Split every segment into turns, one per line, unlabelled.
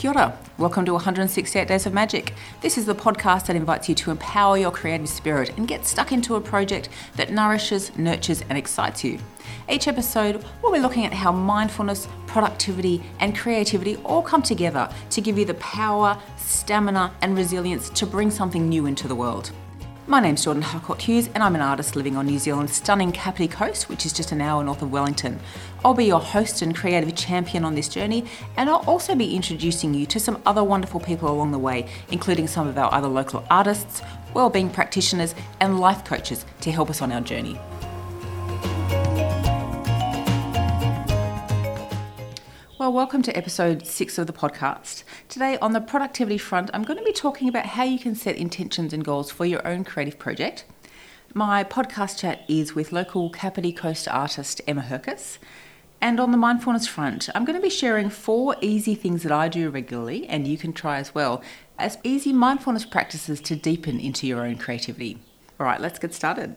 Kia ora. Welcome to 168 Days of Magic. This is the podcast that invites you to empower your creative spirit and get stuck into a project that nourishes, nurtures, and excites you. Each episode, we'll be looking at how mindfulness, productivity, and creativity all come together to give you the power, stamina, and resilience to bring something new into the world. My name's Jordan Harcourt Hughes, and I'm an artist living on New Zealand's stunning Kapiti Coast, which is just an hour north of Wellington. I'll be your host and creative champion on this journey, and I'll also be introducing you to some other wonderful people along the way, including some of our other local artists, wellbeing practitioners, and life coaches to help us on our journey. Well, welcome to episode six of the podcast. Today, on the productivity front, I'm going to be talking about how you can set intentions and goals for your own creative project. My podcast chat is with local Kapiti Coast artist Emma Herkus. And on the mindfulness front, I'm going to be sharing four easy things that I do regularly and you can try as well as easy mindfulness practices to deepen into your own creativity. All right, let's get started.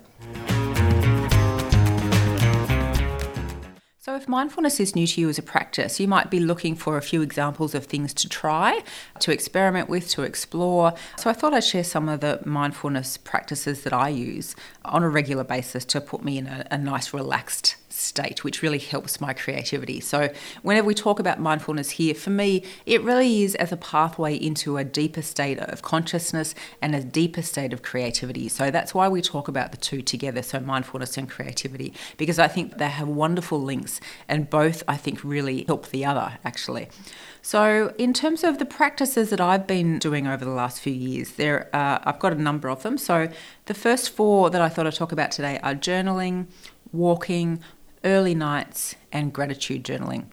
So, if mindfulness is new to you as a practice, you might be looking for a few examples of things to try, to experiment with, to explore. So, I thought I'd share some of the mindfulness practices that I use on a regular basis to put me in a, a nice, relaxed state, which really helps my creativity. So, whenever we talk about mindfulness here, for me, it really is as a pathway into a deeper state of consciousness and a deeper state of creativity. So, that's why we talk about the two together so, mindfulness and creativity, because I think they have wonderful links, and both I think really help the other actually. So, in terms of the practices that I've been doing over the last few years, there uh, I've got a number of them. So, the first four that I thought I'd talk about today are journaling, walking, early nights, and gratitude journaling.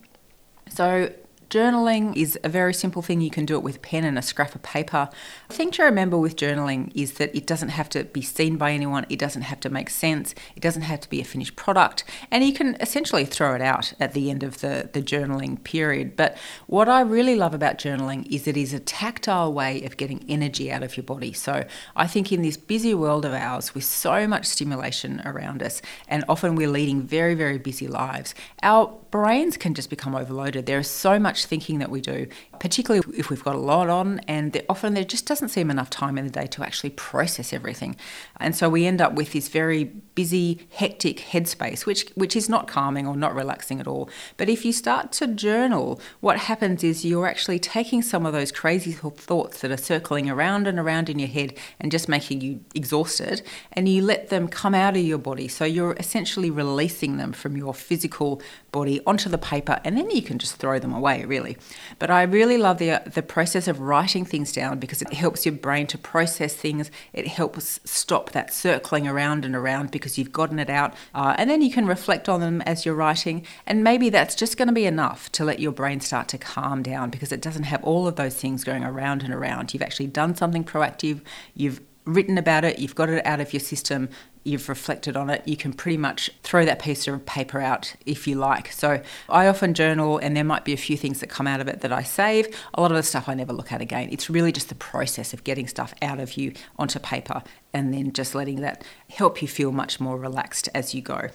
So, Journaling is a very simple thing. You can do it with pen and a scrap of paper. The thing to remember with journaling is that it doesn't have to be seen by anyone, it doesn't have to make sense, it doesn't have to be a finished product, and you can essentially throw it out at the end of the, the journaling period. But what I really love about journaling is it is a tactile way of getting energy out of your body. So I think in this busy world of ours, with so much stimulation around us, and often we're leading very, very busy lives, our brains can just become overloaded. There is so much thinking that we do, particularly if we've got a lot on, and often there just doesn't seem enough time in the day to actually process everything. And so we end up with this very busy, hectic headspace, which which is not calming or not relaxing at all. But if you start to journal, what happens is you're actually taking some of those crazy thoughts that are circling around and around in your head and just making you exhausted, and you let them come out of your body. So you're essentially releasing them from your physical body onto the paper, and then you can just throw them away, really. But I really love the the process of writing things down because it helps your brain to process things. It helps stop that circling around and around because you've gotten it out, uh, and then you can reflect on them as you're writing. And maybe that's just going to be enough to let your brain start to calm down because it doesn't have all of those things going around and around. You've actually done something proactive. You've written about it, you've got it out of your system, you've reflected on it, you can pretty much throw that piece of paper out if you like. So I often journal, and there might be a few things that come out of it that I save. A lot of the stuff I never look at again. It's really just the process of getting stuff out of you onto paper and then just letting that help you feel much more relaxed as you go.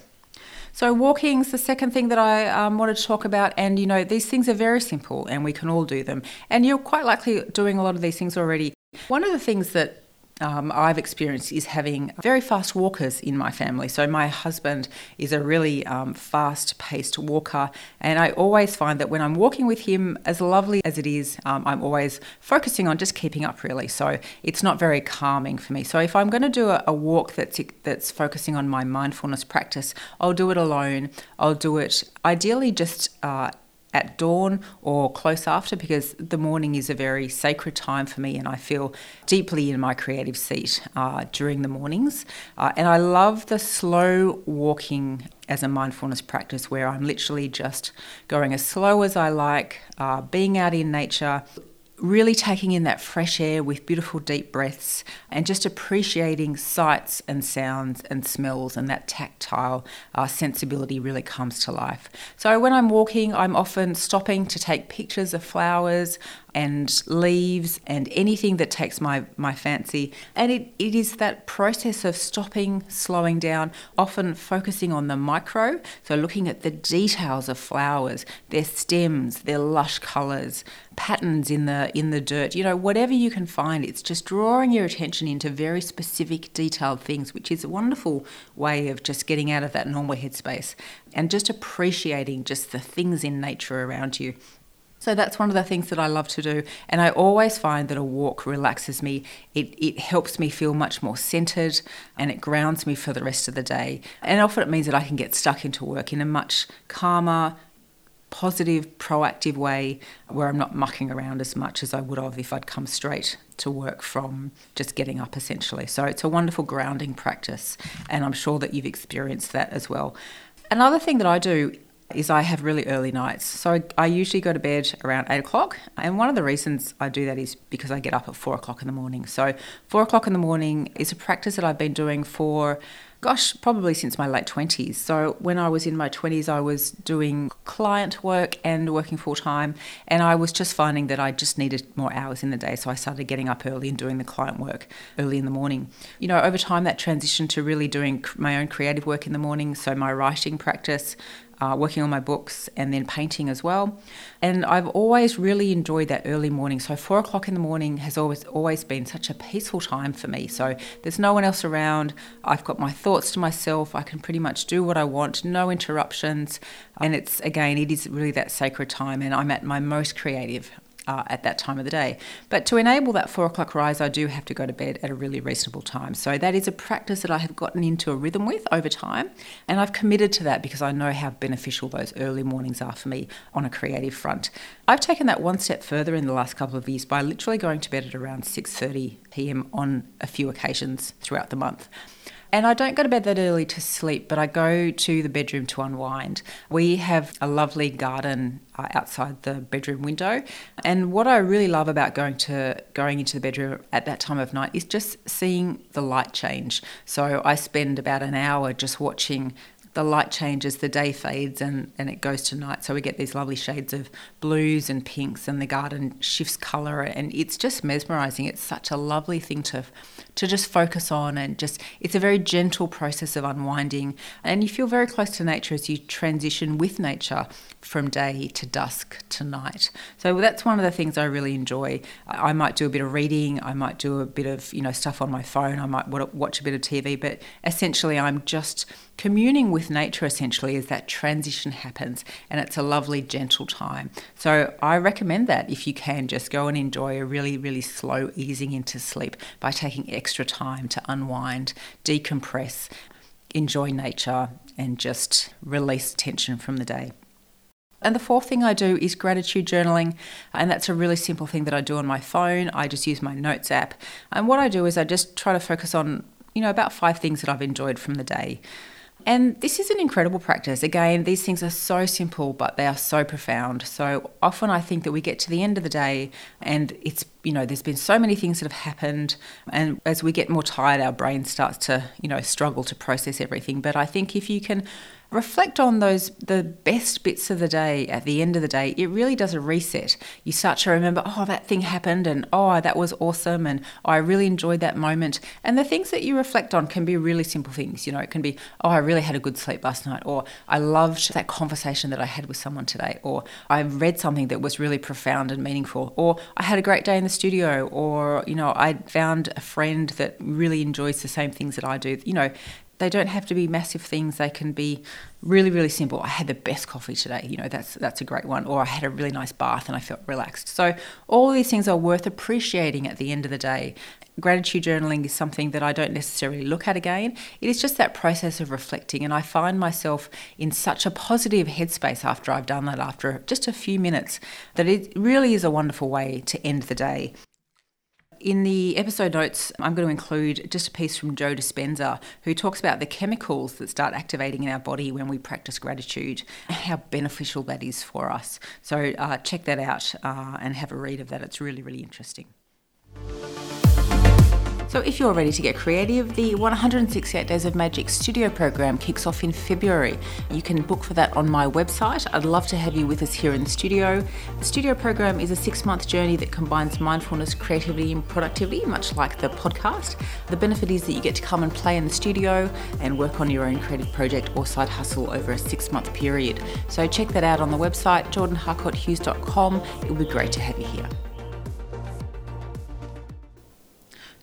So, walking is the second thing that I um, wanted to talk about. And, you know, these things are very simple and we can all do them. And you're quite likely doing a lot of these things already. One of the things that um, I've experienced is having very fast walkers in my family. So, my husband is a really um, fast paced walker, and I always find that when I'm walking with him, as lovely as it is, um, I'm always focusing on just keeping up, really. So, it's not very calming for me. So, if I'm going to do a, a walk that's, that's focusing on my mindfulness practice, I'll do it alone. I'll do it ideally just uh, at dawn or close after because the morning is a very sacred time for me and I feel deeply in my creative seat uh, during the mornings. Uh, and I love the slow walking as a mindfulness practice where I'm literally just going as slow as I like, uh, being out in nature really taking in that fresh air with beautiful deep breaths and just appreciating sights and sounds and smells and that tactile uh, sensibility really comes to life. So when I'm walking, I'm often stopping to take pictures of flowers and leaves and anything that takes my, my fancy. And it, it is that process of stopping, slowing down, often focusing on the micro. So looking at the details of flowers, their stems, their lush colours, patterns in the in the dirt, you know, whatever you can find. It's just drawing your attention into very specific, detailed things, which is a wonderful way of just getting out of that normal headspace and just appreciating just the things in nature around you. So that's one of the things that I love to do. And I always find that a walk relaxes me. It, it helps me feel much more centered and it grounds me for the rest of the day. And often it means that I can get stuck into work in a much calmer, positive, proactive way where I'm not mucking around as much as I would have if I'd come straight to work from just getting up essentially. So it's a wonderful grounding practice. And I'm sure that you've experienced that as well. Another thing that I do is I have really early nights. So I usually go to bed around eight o'clock. And one of the reasons I do that is because I get up at four o'clock in the morning. So four o'clock in the morning is a practice that I've been doing for gosh, probably since my late 20s. So when I was in my 20s, I was doing client work and working full time. And I was just finding that I just needed more hours in the day. So I started getting up early and doing the client work early in the morning. You know, over time, that transitioned to really doing my own creative work in the morning. So my writing practice, uh, working on my books, and then painting as well. And I've always really enjoyed that early morning. So four o'clock in the morning has always always been such a peaceful time for me. So there's no one else around. I've got my thoughts to myself. I can pretty much do what I want, no interruptions. And it's again, it is really that sacred time, and I'm at my most creative uh, at that time of the day. But to enable that four o'clock rise, I do have to go to bed at a really reasonable time. So that is a practice that I have gotten into a rhythm with over time. And I've committed to that because I know how beneficial those early mornings are for me on a creative front. I've taken that one step further in the last couple of years by literally going to bed at around 6:30 p.m. on a few occasions throughout the month. And I don't go to bed that early to sleep, but I go to the bedroom to unwind. We have a lovely garden uh, outside the bedroom window, and what I really love about going to going into the bedroom at that time of night is just seeing the light change. So I spend about an hour just watching the light changes, the day fades, and, and it goes to night. So we get these lovely shades of blues and pinks, and the garden shifts colour, and it's just mesmerising. It's such a lovely thing to to just focus on, and just it's a very gentle process of unwinding, and you feel very close to nature as you transition with nature from day to dusk to night. So that's one of the things I really enjoy. I might do a bit of reading, I might do a bit of you know stuff on my phone, I might watch a bit of TV, but essentially I'm just communing with nature essentially is that transition happens and it's a lovely gentle time so i recommend that if you can just go and enjoy a really really slow easing into sleep by taking extra time to unwind decompress enjoy nature and just release tension from the day and the fourth thing I do is gratitude journaling. And that's a really simple thing that I do on my phone. I just use my notes app. And what I do is I just try to focus on, you know, about five things that I've enjoyed from the day. And this is an incredible practice. Again, these things are so simple, but they are so profound. So often I think that we get to the end of the day and it's, you know, there's been so many things that have happened. And as we get more tired, our brain starts to, you know, struggle to process everything. But I think if you can reflect on those the best bits of the day at the end of the day. It really does a reset. You start to remember oh that thing happened and oh that was awesome and oh, i really enjoyed that moment. And the things that you reflect on can be really simple things. You know it can be oh i really had a good sleep last night or i loved that conversation that i had with someone today or i read something that was really profound and meaningful or i had a great day in the studio or you know i found a friend that really enjoys the same things that i do. You know they don't have to be massive things. They can be really, really simple. I had the best coffee today. You know, that's that's a great one. Or I had a really nice bath and I felt relaxed. So all these things are worth appreciating at the end of the day. Gratitude journaling is something that I don't necessarily look at again. It is just that process of reflecting, and I find myself in such a positive headspace after I've done that, after just a few minutes, that it really is a wonderful way to end the day In the episode notes, I'm going to include just a piece from Joe Dispenza who talks about the chemicals that start activating in our body when we practice gratitude, how beneficial that is for us. So uh, check that out uh, and have a read of that. It's really, really interesting. So, if you're ready to get creative, the 168 Days of Magic studio program kicks off in February. You can book for that on my website. I'd love to have you with us here in the studio. The studio program is a six month journey that combines mindfulness, creativity, and productivity, much like the podcast. The benefit is that you get to come and play in the studio and work on your own creative project or side hustle over a six month period. So, check that out on the website, jordanharcourthughes.com. It would be great to have you here.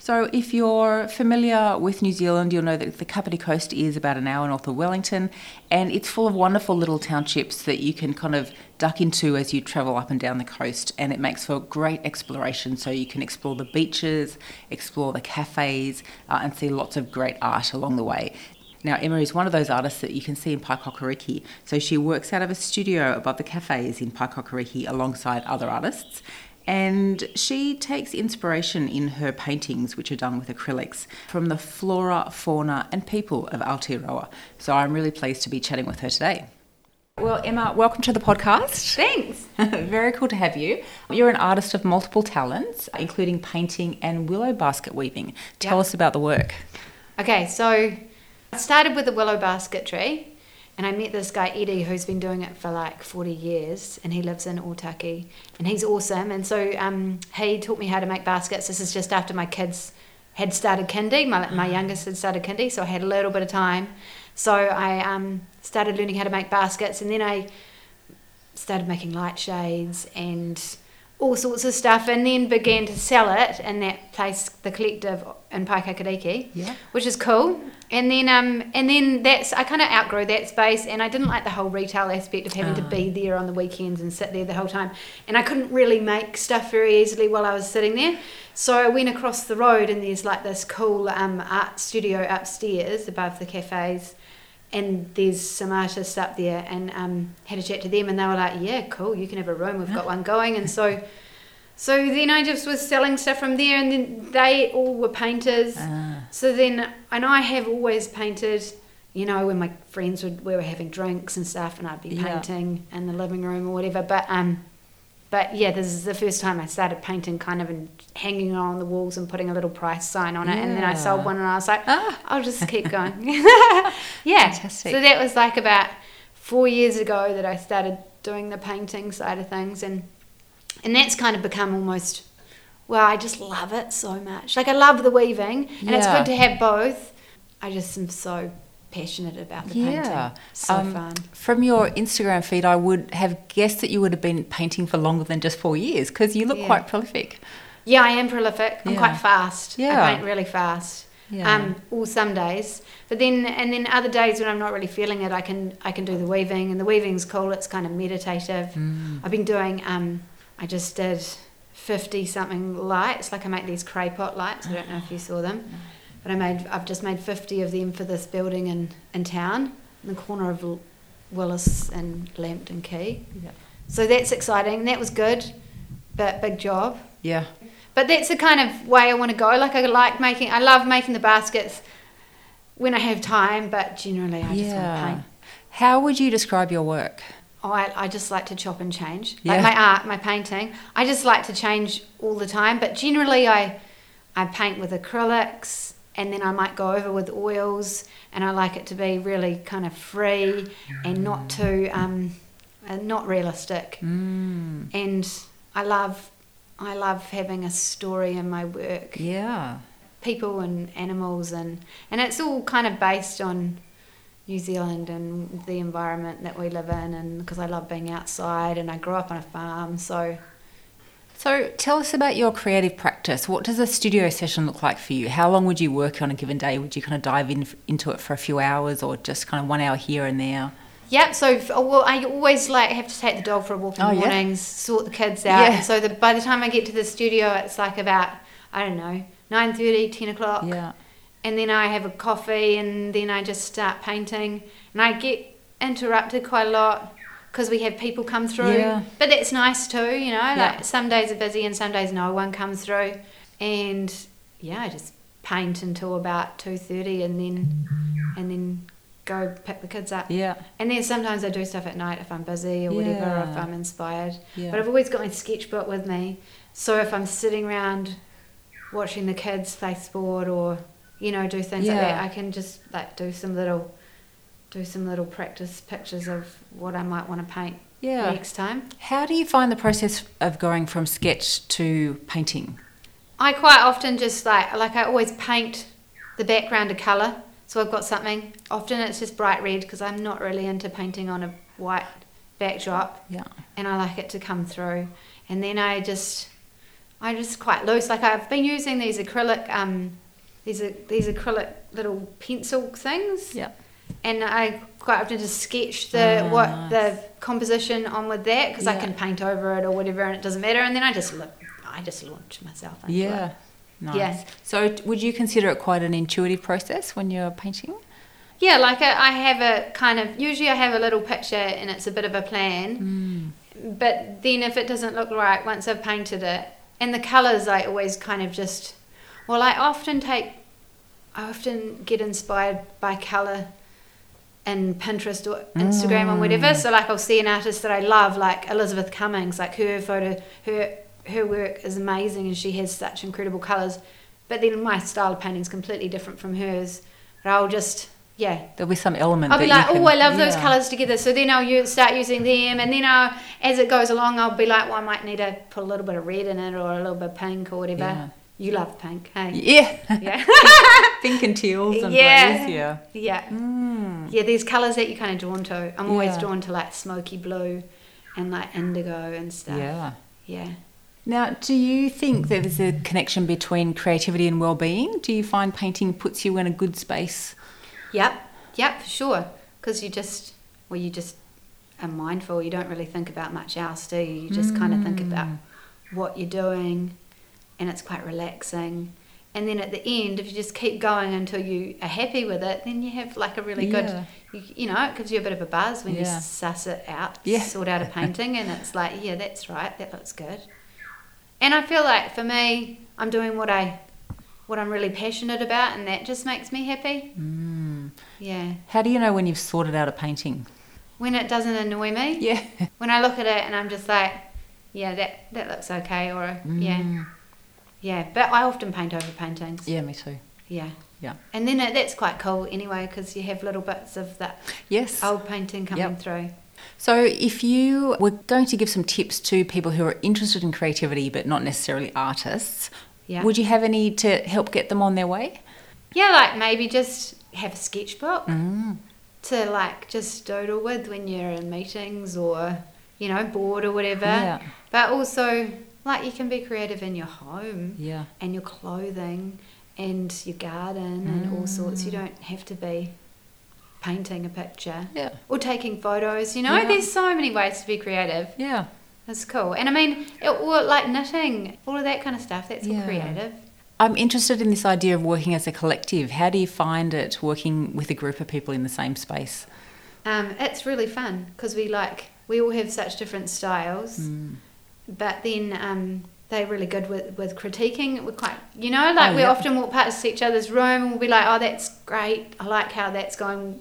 So, if you're familiar with New Zealand, you'll know that the Kapiti Coast is about an hour north of Wellington, and it's full of wonderful little townships that you can kind of duck into as you travel up and down the coast, and it makes for great exploration. So, you can explore the beaches, explore the cafes, uh, and see lots of great art along the way. Now, Emma is one of those artists that you can see in Paekākāriki. So she works out of a studio above the cafes in Paekākāriki alongside other artists. And she takes inspiration in her paintings, which are done with acrylics, from the flora, fauna, and people of Aotearoa. So I'm really pleased to be chatting with her today. Well, Emma, welcome to the podcast.
Thanks.
Very cool to have you. You're an artist of multiple talents, including painting and willow basket weaving. Tell yep. us about the work.
Okay, so I started with the willow basketry and I met this guy, Eddie, who's been doing it for like 40 years, and he lives in Otaki, and he's awesome. And so um, he taught me how to make baskets. This is just after my kids had started kindy, my, my ah. youngest had started kindy, so I had a little bit of time. So I um, started learning how to make baskets, and then I started making light shades and all sorts of stuff and then began to sell it in that place, the collective in Paekākāriki,
yeah.
which is cool. And then um, and then that's I kind of outgrew that space and I didn't like the whole retail aspect of having to be ah. there on the weekends and sit there the whole time. And I couldn't really make stuff very easily while I was sitting there. So I went across the road and there's like this cool um, art studio upstairs above the cafes and there's some artists up there and um, had a chat to them and they were like yeah cool you can have a room we've got one going and so so then I just was selling stuff from there and then they all were painters ah. so then and I have always painted you know when my friends would we were having drinks and stuff and I'd be painting yeah. in the living room or whatever but um but yeah, this is the first time I started painting kind of and hanging on the walls and putting a little price sign on it. Yeah. And then I sold one and I was like, ah. I'll just keep going. yeah. Fantastic. So that was like about four years ago that I started doing the painting side of things. And, and that's kind of become almost, well, I just love it so much. Like I love the weaving and yeah. it's good to have both. I just am so passionate about the yeah. painting. So um, fun.
From your Instagram feed, I would have guessed that you would have been painting for longer than just four years because you look yeah. quite prolific.
Yeah, I am prolific. I'm yeah. quite fast. Yeah. I paint really fast. Yeah. Um, all some days, but then and then other days when I'm not really feeling it, I can I can do the weaving, and the weaving's cool. It's kind of meditative. Mm. I've been doing. Um, I just did fifty something lights. Like I make these clay pot lights. I don't know if you saw them. But I made I've just made 50 of them for this building in, in town, in the corner of Willis and Lambton Quay. Yeah. So that's exciting. That was good, but big job.
Yeah.
But that's the kind of way I want to go. Like I like making, I love making the baskets when I have time, but generally I just want to paint.
How would you describe your work?
Oh, I, I just like to chop and change. Yeah. Like my art, my painting. I just like to change all the time, but generally I, I paint with acrylics and then I might go over with oils, and I like it to be really kind of free and not too um, uh, not realistic. Mm. And I love I love having a story in my work.
Yeah,
people and animals and and it's all kind of based on New Zealand and the environment that we live in, and because I love being outside and I grew up on a farm, so
so tell us about your creative practice. What does a studio session look like for you? How long would you work on a given day? Would you kind of dive in into it for a few hours or just kind of one hour here and there?
Yep. So uh, well, I always like have to take the dog for a walk in oh, the oh, mornings, yeah? sort the kids out. Yeah. So the, by the time I get to the studio, it's like about I don't know 9:30, 10 o'clock.
Yeah.
And then I have a coffee, and then I just start painting, and I get interrupted quite a lot because we have people come through. Yeah. But that's nice too, you know. Like yeah. some days are busy and some days no one comes through. and yeah, I just paint until about two thirty, and then and then go pick the kids up.
Yeah.
And then sometimes I do stuff at night if I'm busy or whatever, or if I'm inspired.
Yeah.
But I've always got my sketchbook with me, so if I'm sitting around watching the kids play sport or you know do things like that, I can just like do some little do some little practice pictures of what I might want to paint
Yeah.
next time.
How do you find the process of going from sketch to painting?
I quite often just like like I always paint the background a colour. So I've got something. Often it's just bright red because I'm not really into painting on a white backdrop,
Yeah.
and I like it to come through. And then I just I just quite loose. Like I've been using these acrylic um these are these acrylic little pencil things,
Yeah.
And I quite often just sketch the
Ah,
what
nice.
the composition on with that because I can paint over it or whatever, and it doesn't matter. And then I just look, I just launch myself into it.
Yeah. Nice.
Yeah.
So, would you consider it quite an intuitive process when you're painting?
Yeah, like I I have a kind of usually I have a little picture and it's a bit of a plan. But then if it doesn't look right once I've painted it, and the colours I always kind of just well I often take I often get inspired by colour in Pinterest or Instagram or whatever. Mm. So like I'll see an artist that I love, like Elizabeth Cummings, like her photo, her her work is amazing and she has such incredible colours. But then my style of painting is completely different from hers. But I'll just yeah,
There'll be some element.
I'll be like,
can-
oh, I love those colours together. So then I'll use, start using them, and then I'll, as it goes along, I'll be like, well, I might need to put a little bit of red in it or a little bit of pink or whatever.
Yeah.
You love pink, hey?
Yeah.
Yeah,
Pink and teals and
Yeah.
blues. Yeah.
yeah,
Mm.
yeah. These colours that you're kind of drawn to. I'm always
Yeah.
drawn to like smoky blue, and like indigo and stuff.
Yeah.
yeah.
Now, do you think that there's a connection between creativity and well-being? Do you find painting puts you in a good space?
Yep, yep, for sure. Because you just, well, you just are mindful. You don't really think about much else, do you? You just kind of think about what you're doing, and it's quite relaxing. And then at the end, if you just keep going until you are happy with it, then you have like a really
Yeah.
good, you, you know, it gives you a bit of a buzz when
Yeah.
you suss it out,
Yeah.
sort out a painting, and it's like, yeah, that's right, that looks good. And I feel like for me, I'm doing what I, what I'm really passionate about, and that just makes me happy.
Mm.
Yeah.
How do you know when you've sorted out a painting?
When it doesn't annoy me,
Yeah.
when I look at it and I'm just like, yeah, that that looks okay, or
Mm.
yeah. Yeah, but I often paint over paintings.
Yeah, me too.
Yeah.
Yeah.
And then it, that's quite cool anyway, because you have little bits of that
Yes.
old painting coming
Yep.
through.
So, if you were going to give some tips to people who are interested in creativity but not necessarily artists,
Yeah.
would you have any to help get them on their way?
yeah, like maybe just have a sketchbook
Mm.
to like just doodle with when you're in meetings or you know bored or whatever.
Yeah.
But also, like you can be creative in your home.
Yeah.
and your clothing and your garden and all sorts. You
Mm.
don't have to be painting a picture
Yeah.
or taking photos. You know,
Yeah.
there's so many ways to be creative.
Yeah.
That's cool. And I mean, it, or like knitting, all of that kind of stuff. That's all creative.
I'm interested in this idea of working as a collective. How do you find it working with a group of people in the same space?
Um, it's really fun because we like we all have such different styles,
Mm.
But then um, they're really good with, with critiquing. We're quite, you know, like
Oh,
we
yeah.
often walk past each other's room and we'll be like, oh, that's great. I like how that's going.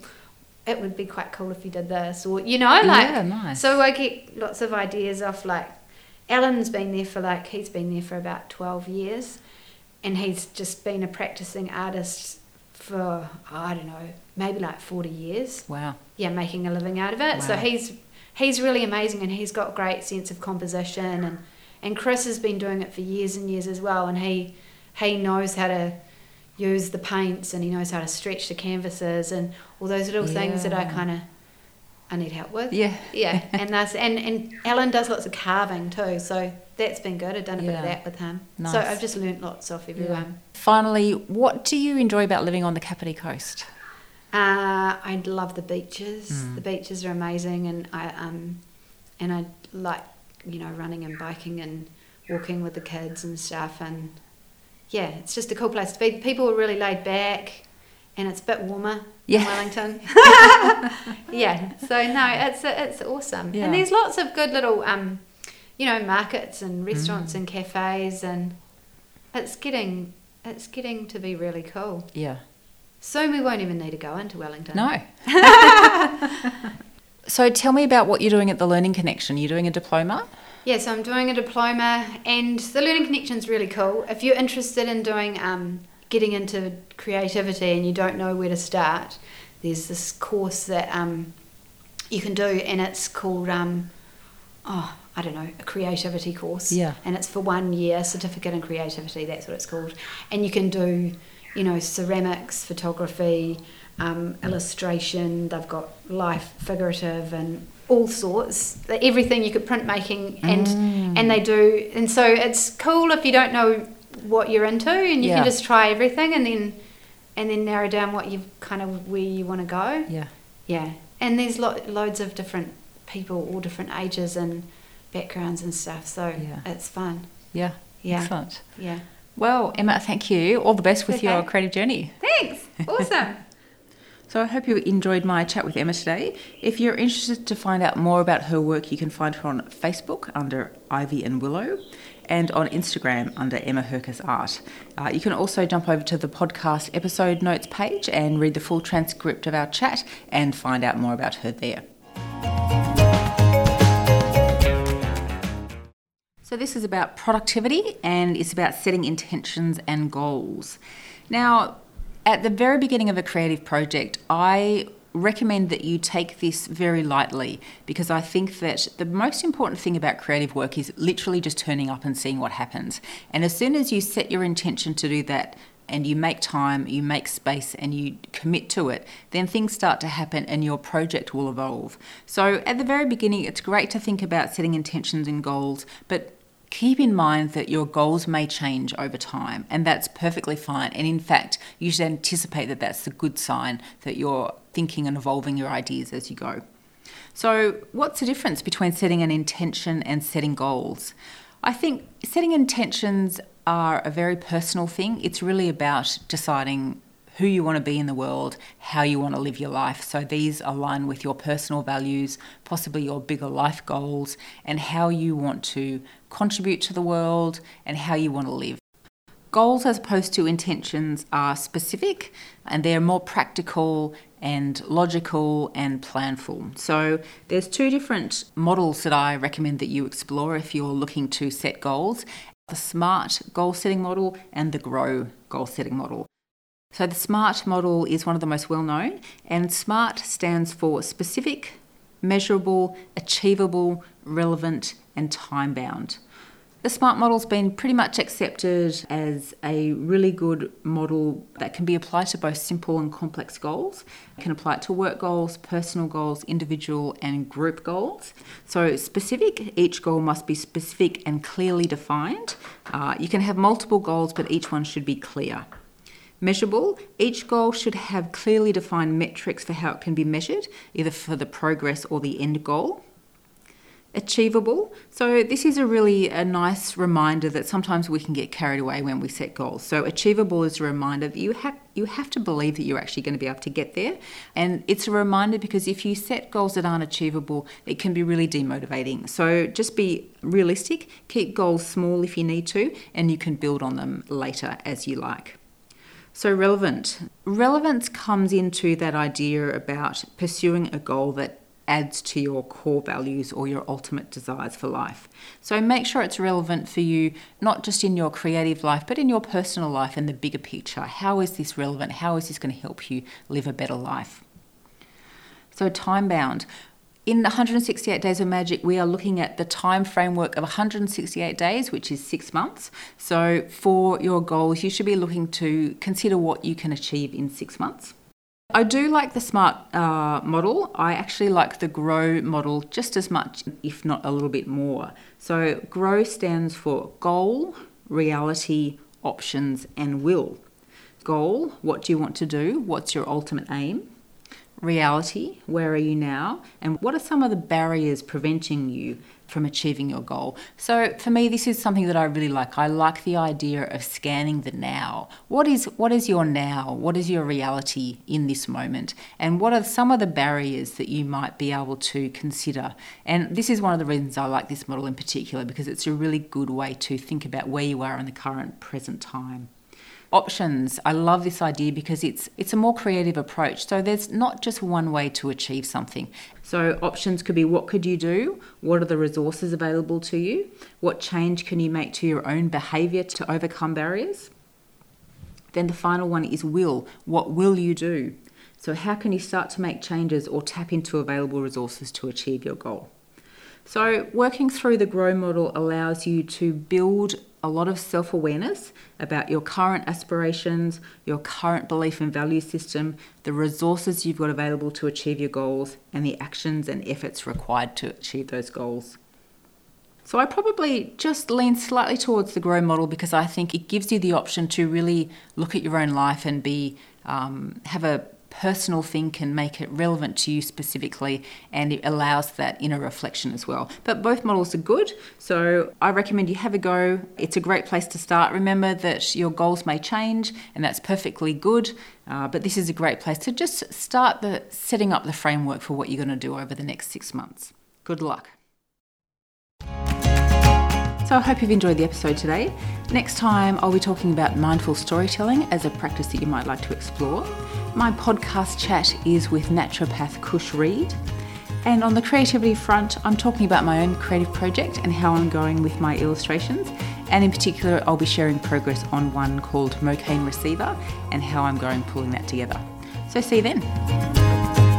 It would be quite cool if you did this, or you know, like.
yeah, nice.
So I get lots of ideas off like. Alan's been there for like he's been there for about twelve years, and he's just been a practicing artist for I don't know maybe like forty years
wow.
yeah, making a living out of it. So he's he's really amazing, and he's got great sense of composition, and and Chris has been doing it for years and years as well, and he he knows how to use the paints, and he knows how to stretch the canvases, and all those little things that I kind of I need help with.
Yeah.
Yeah, and that's and and Alan does lots of carving too, so that's been good. I've done a bit of that with him.
Nice.
So I've just learnt lots off everyone.
Finally, what do you enjoy about living on the Kapiti Coast?
Uh, I love the beaches.
Mm.
The beaches are amazing, and I um, and I like you know running and biking and walking with the kids and stuff. And yeah, it's just a cool place to be. People are really laid back, and it's a bit warmer
Yeah.
in Wellington. yeah, so no, it's it's awesome.
Yeah.
And there's lots of good little um, you know, markets and
Mm.
restaurants and cafes and it's getting it's getting to be really cool.
Yeah.
Soon we won't even need to go into Wellington.
No. so tell me about what you're doing at the Learning Connection. You're doing a diploma?
Yes, I'm doing a diploma, and the Learning Connection is really cool. If you're interested in doing um, getting into creativity and you don't know where to start, there's this course that um, you can do, and it's called um, oh I don't know a creativity course.
Yeah.
And it's for one year, certificate in creativity. That's what it's called, and you can do you know ceramics, photography, um, illustration. They've got life, figurative, and all sorts, everything you could printmaking, and
Mm.
and they do, and so it's cool if you don't know what you're into, and you
Yeah.
can just try everything, and then and then narrow down what you kind of where you want to go.
Yeah.
Yeah, and there's lo- loads of different people, all different ages and backgrounds and stuff, so
Yeah.
it's fun.
Yeah.
Yeah,
Excellent.
yeah.
Well, Emma, thank you. All the best with
Okay.
your creative journey.
Thanks. Awesome.
So I hope you enjoyed my chat with Emma today. If you're interested to find out more about her work, you can find her on Facebook under Ivy and Willow and on Instagram under Emma Herkus Art. Uh, you can also jump over to the podcast episode notes page and read the full transcript of our chat and find out more about her there. So, this is about productivity and it's about setting intentions and goals. Now, at the very beginning of a creative project, I recommend that you take this very lightly because I think that the most important thing about creative work is literally just turning up and seeing what happens. And as soon as you set your intention to do that, and you make time, you make space, and you commit to it, then things start to happen and your project will evolve. So, at the very beginning, it's great to think about setting intentions and goals, but keep in mind that your goals may change over time, and that's perfectly fine. And in fact, you should anticipate that that's a good sign that you're thinking and evolving your ideas as you go. So, what's the difference between setting an intention and setting goals? I think setting intentions are a very personal thing. It's really about deciding who you want to be in the world, how you want to live your life. So these align with your personal values, possibly your bigger life goals, and how you want to contribute to the world and how you want to live. Goals, as opposed to intentions, are specific and they're more practical and logical and planful. So, there's two different models that I recommend that you explore if you're looking to set goals the SMART goal setting model and the GROW goal setting model. So, the SMART model is one of the most well known, and SMART stands for specific, measurable, achievable, relevant, and time bound. The SMART model's been pretty much accepted as a really good model that can be applied to both simple and complex goals. It can apply it to work goals, personal goals, individual and group goals. So, specific, each goal must be specific and clearly defined. Uh, you can have multiple goals, but each one should be clear. Measurable, each goal should have clearly defined metrics for how it can be measured, either for the progress or the end goal achievable. So this is a really a nice reminder that sometimes we can get carried away when we set goals. So achievable is a reminder that you have you have to believe that you're actually going to be able to get there. And it's a reminder because if you set goals that aren't achievable, it can be really demotivating. So just be realistic, keep goals small if you need to, and you can build on them later as you like. So, relevant. Relevance comes into that idea about pursuing a goal that adds to your core values or your ultimate desires for life. So make sure it's relevant for you, not just in your creative life, but in your personal life and the bigger picture. How is this relevant? How is this going to help you live a better life? So time bound. In 168 Days of Magic, we are looking at the time framework of 168 days, which is six months. So, for your goals, you should be looking to consider what you can achieve in six months. I do like the SMART uh, model. I actually like the GROW model just as much, if not a little bit more. So, GROW stands for goal, reality, options, and will. Goal, what do you want to do? What's your ultimate aim? Reality, where are you now, and what are some of the barriers preventing you from achieving your goal. So for me this is something that I really like. I like the idea of scanning the now. What is what is your now? What is your reality in this moment? And what are some of the barriers that you might be able to consider? And this is one of the reasons I like this model in particular because it's a really good way to think about where you are in the current present time options. I love this idea because it's it's a more creative approach. So there's not just one way to achieve something. So options could be what could you do? What are the resources available to you? What change can you make to your own behavior to overcome barriers? Then the final one is will. What will you do? So how can you start to make changes or tap into available resources to achieve your goal? So, working through the GROW model allows you to build a lot of self awareness about your current aspirations, your current belief and value system, the resources you've got available to achieve your goals, and the actions and efforts required to achieve those goals. So, I probably just lean slightly towards the GROW model because I think it gives you the option to really look at your own life and be um, have a personal thing can make it relevant to you specifically and it allows that inner reflection as well. But both models are good, so I recommend you have a go. It's a great place to start. Remember that your goals may change and that's perfectly good, uh, but this is a great place to just start the setting up the framework for what you're going to do over the next six months. Good luck. So I hope you've enjoyed the episode today. Next time, I'll be talking about mindful storytelling as a practice that you might like to explore. My podcast chat is with naturopath Kush Reed. And on the creativity front, I'm talking about my own creative project and how I'm going with my illustrations. And in particular, I'll be sharing progress on one called Mocane Receiver and how I'm going pulling that together. So see you then.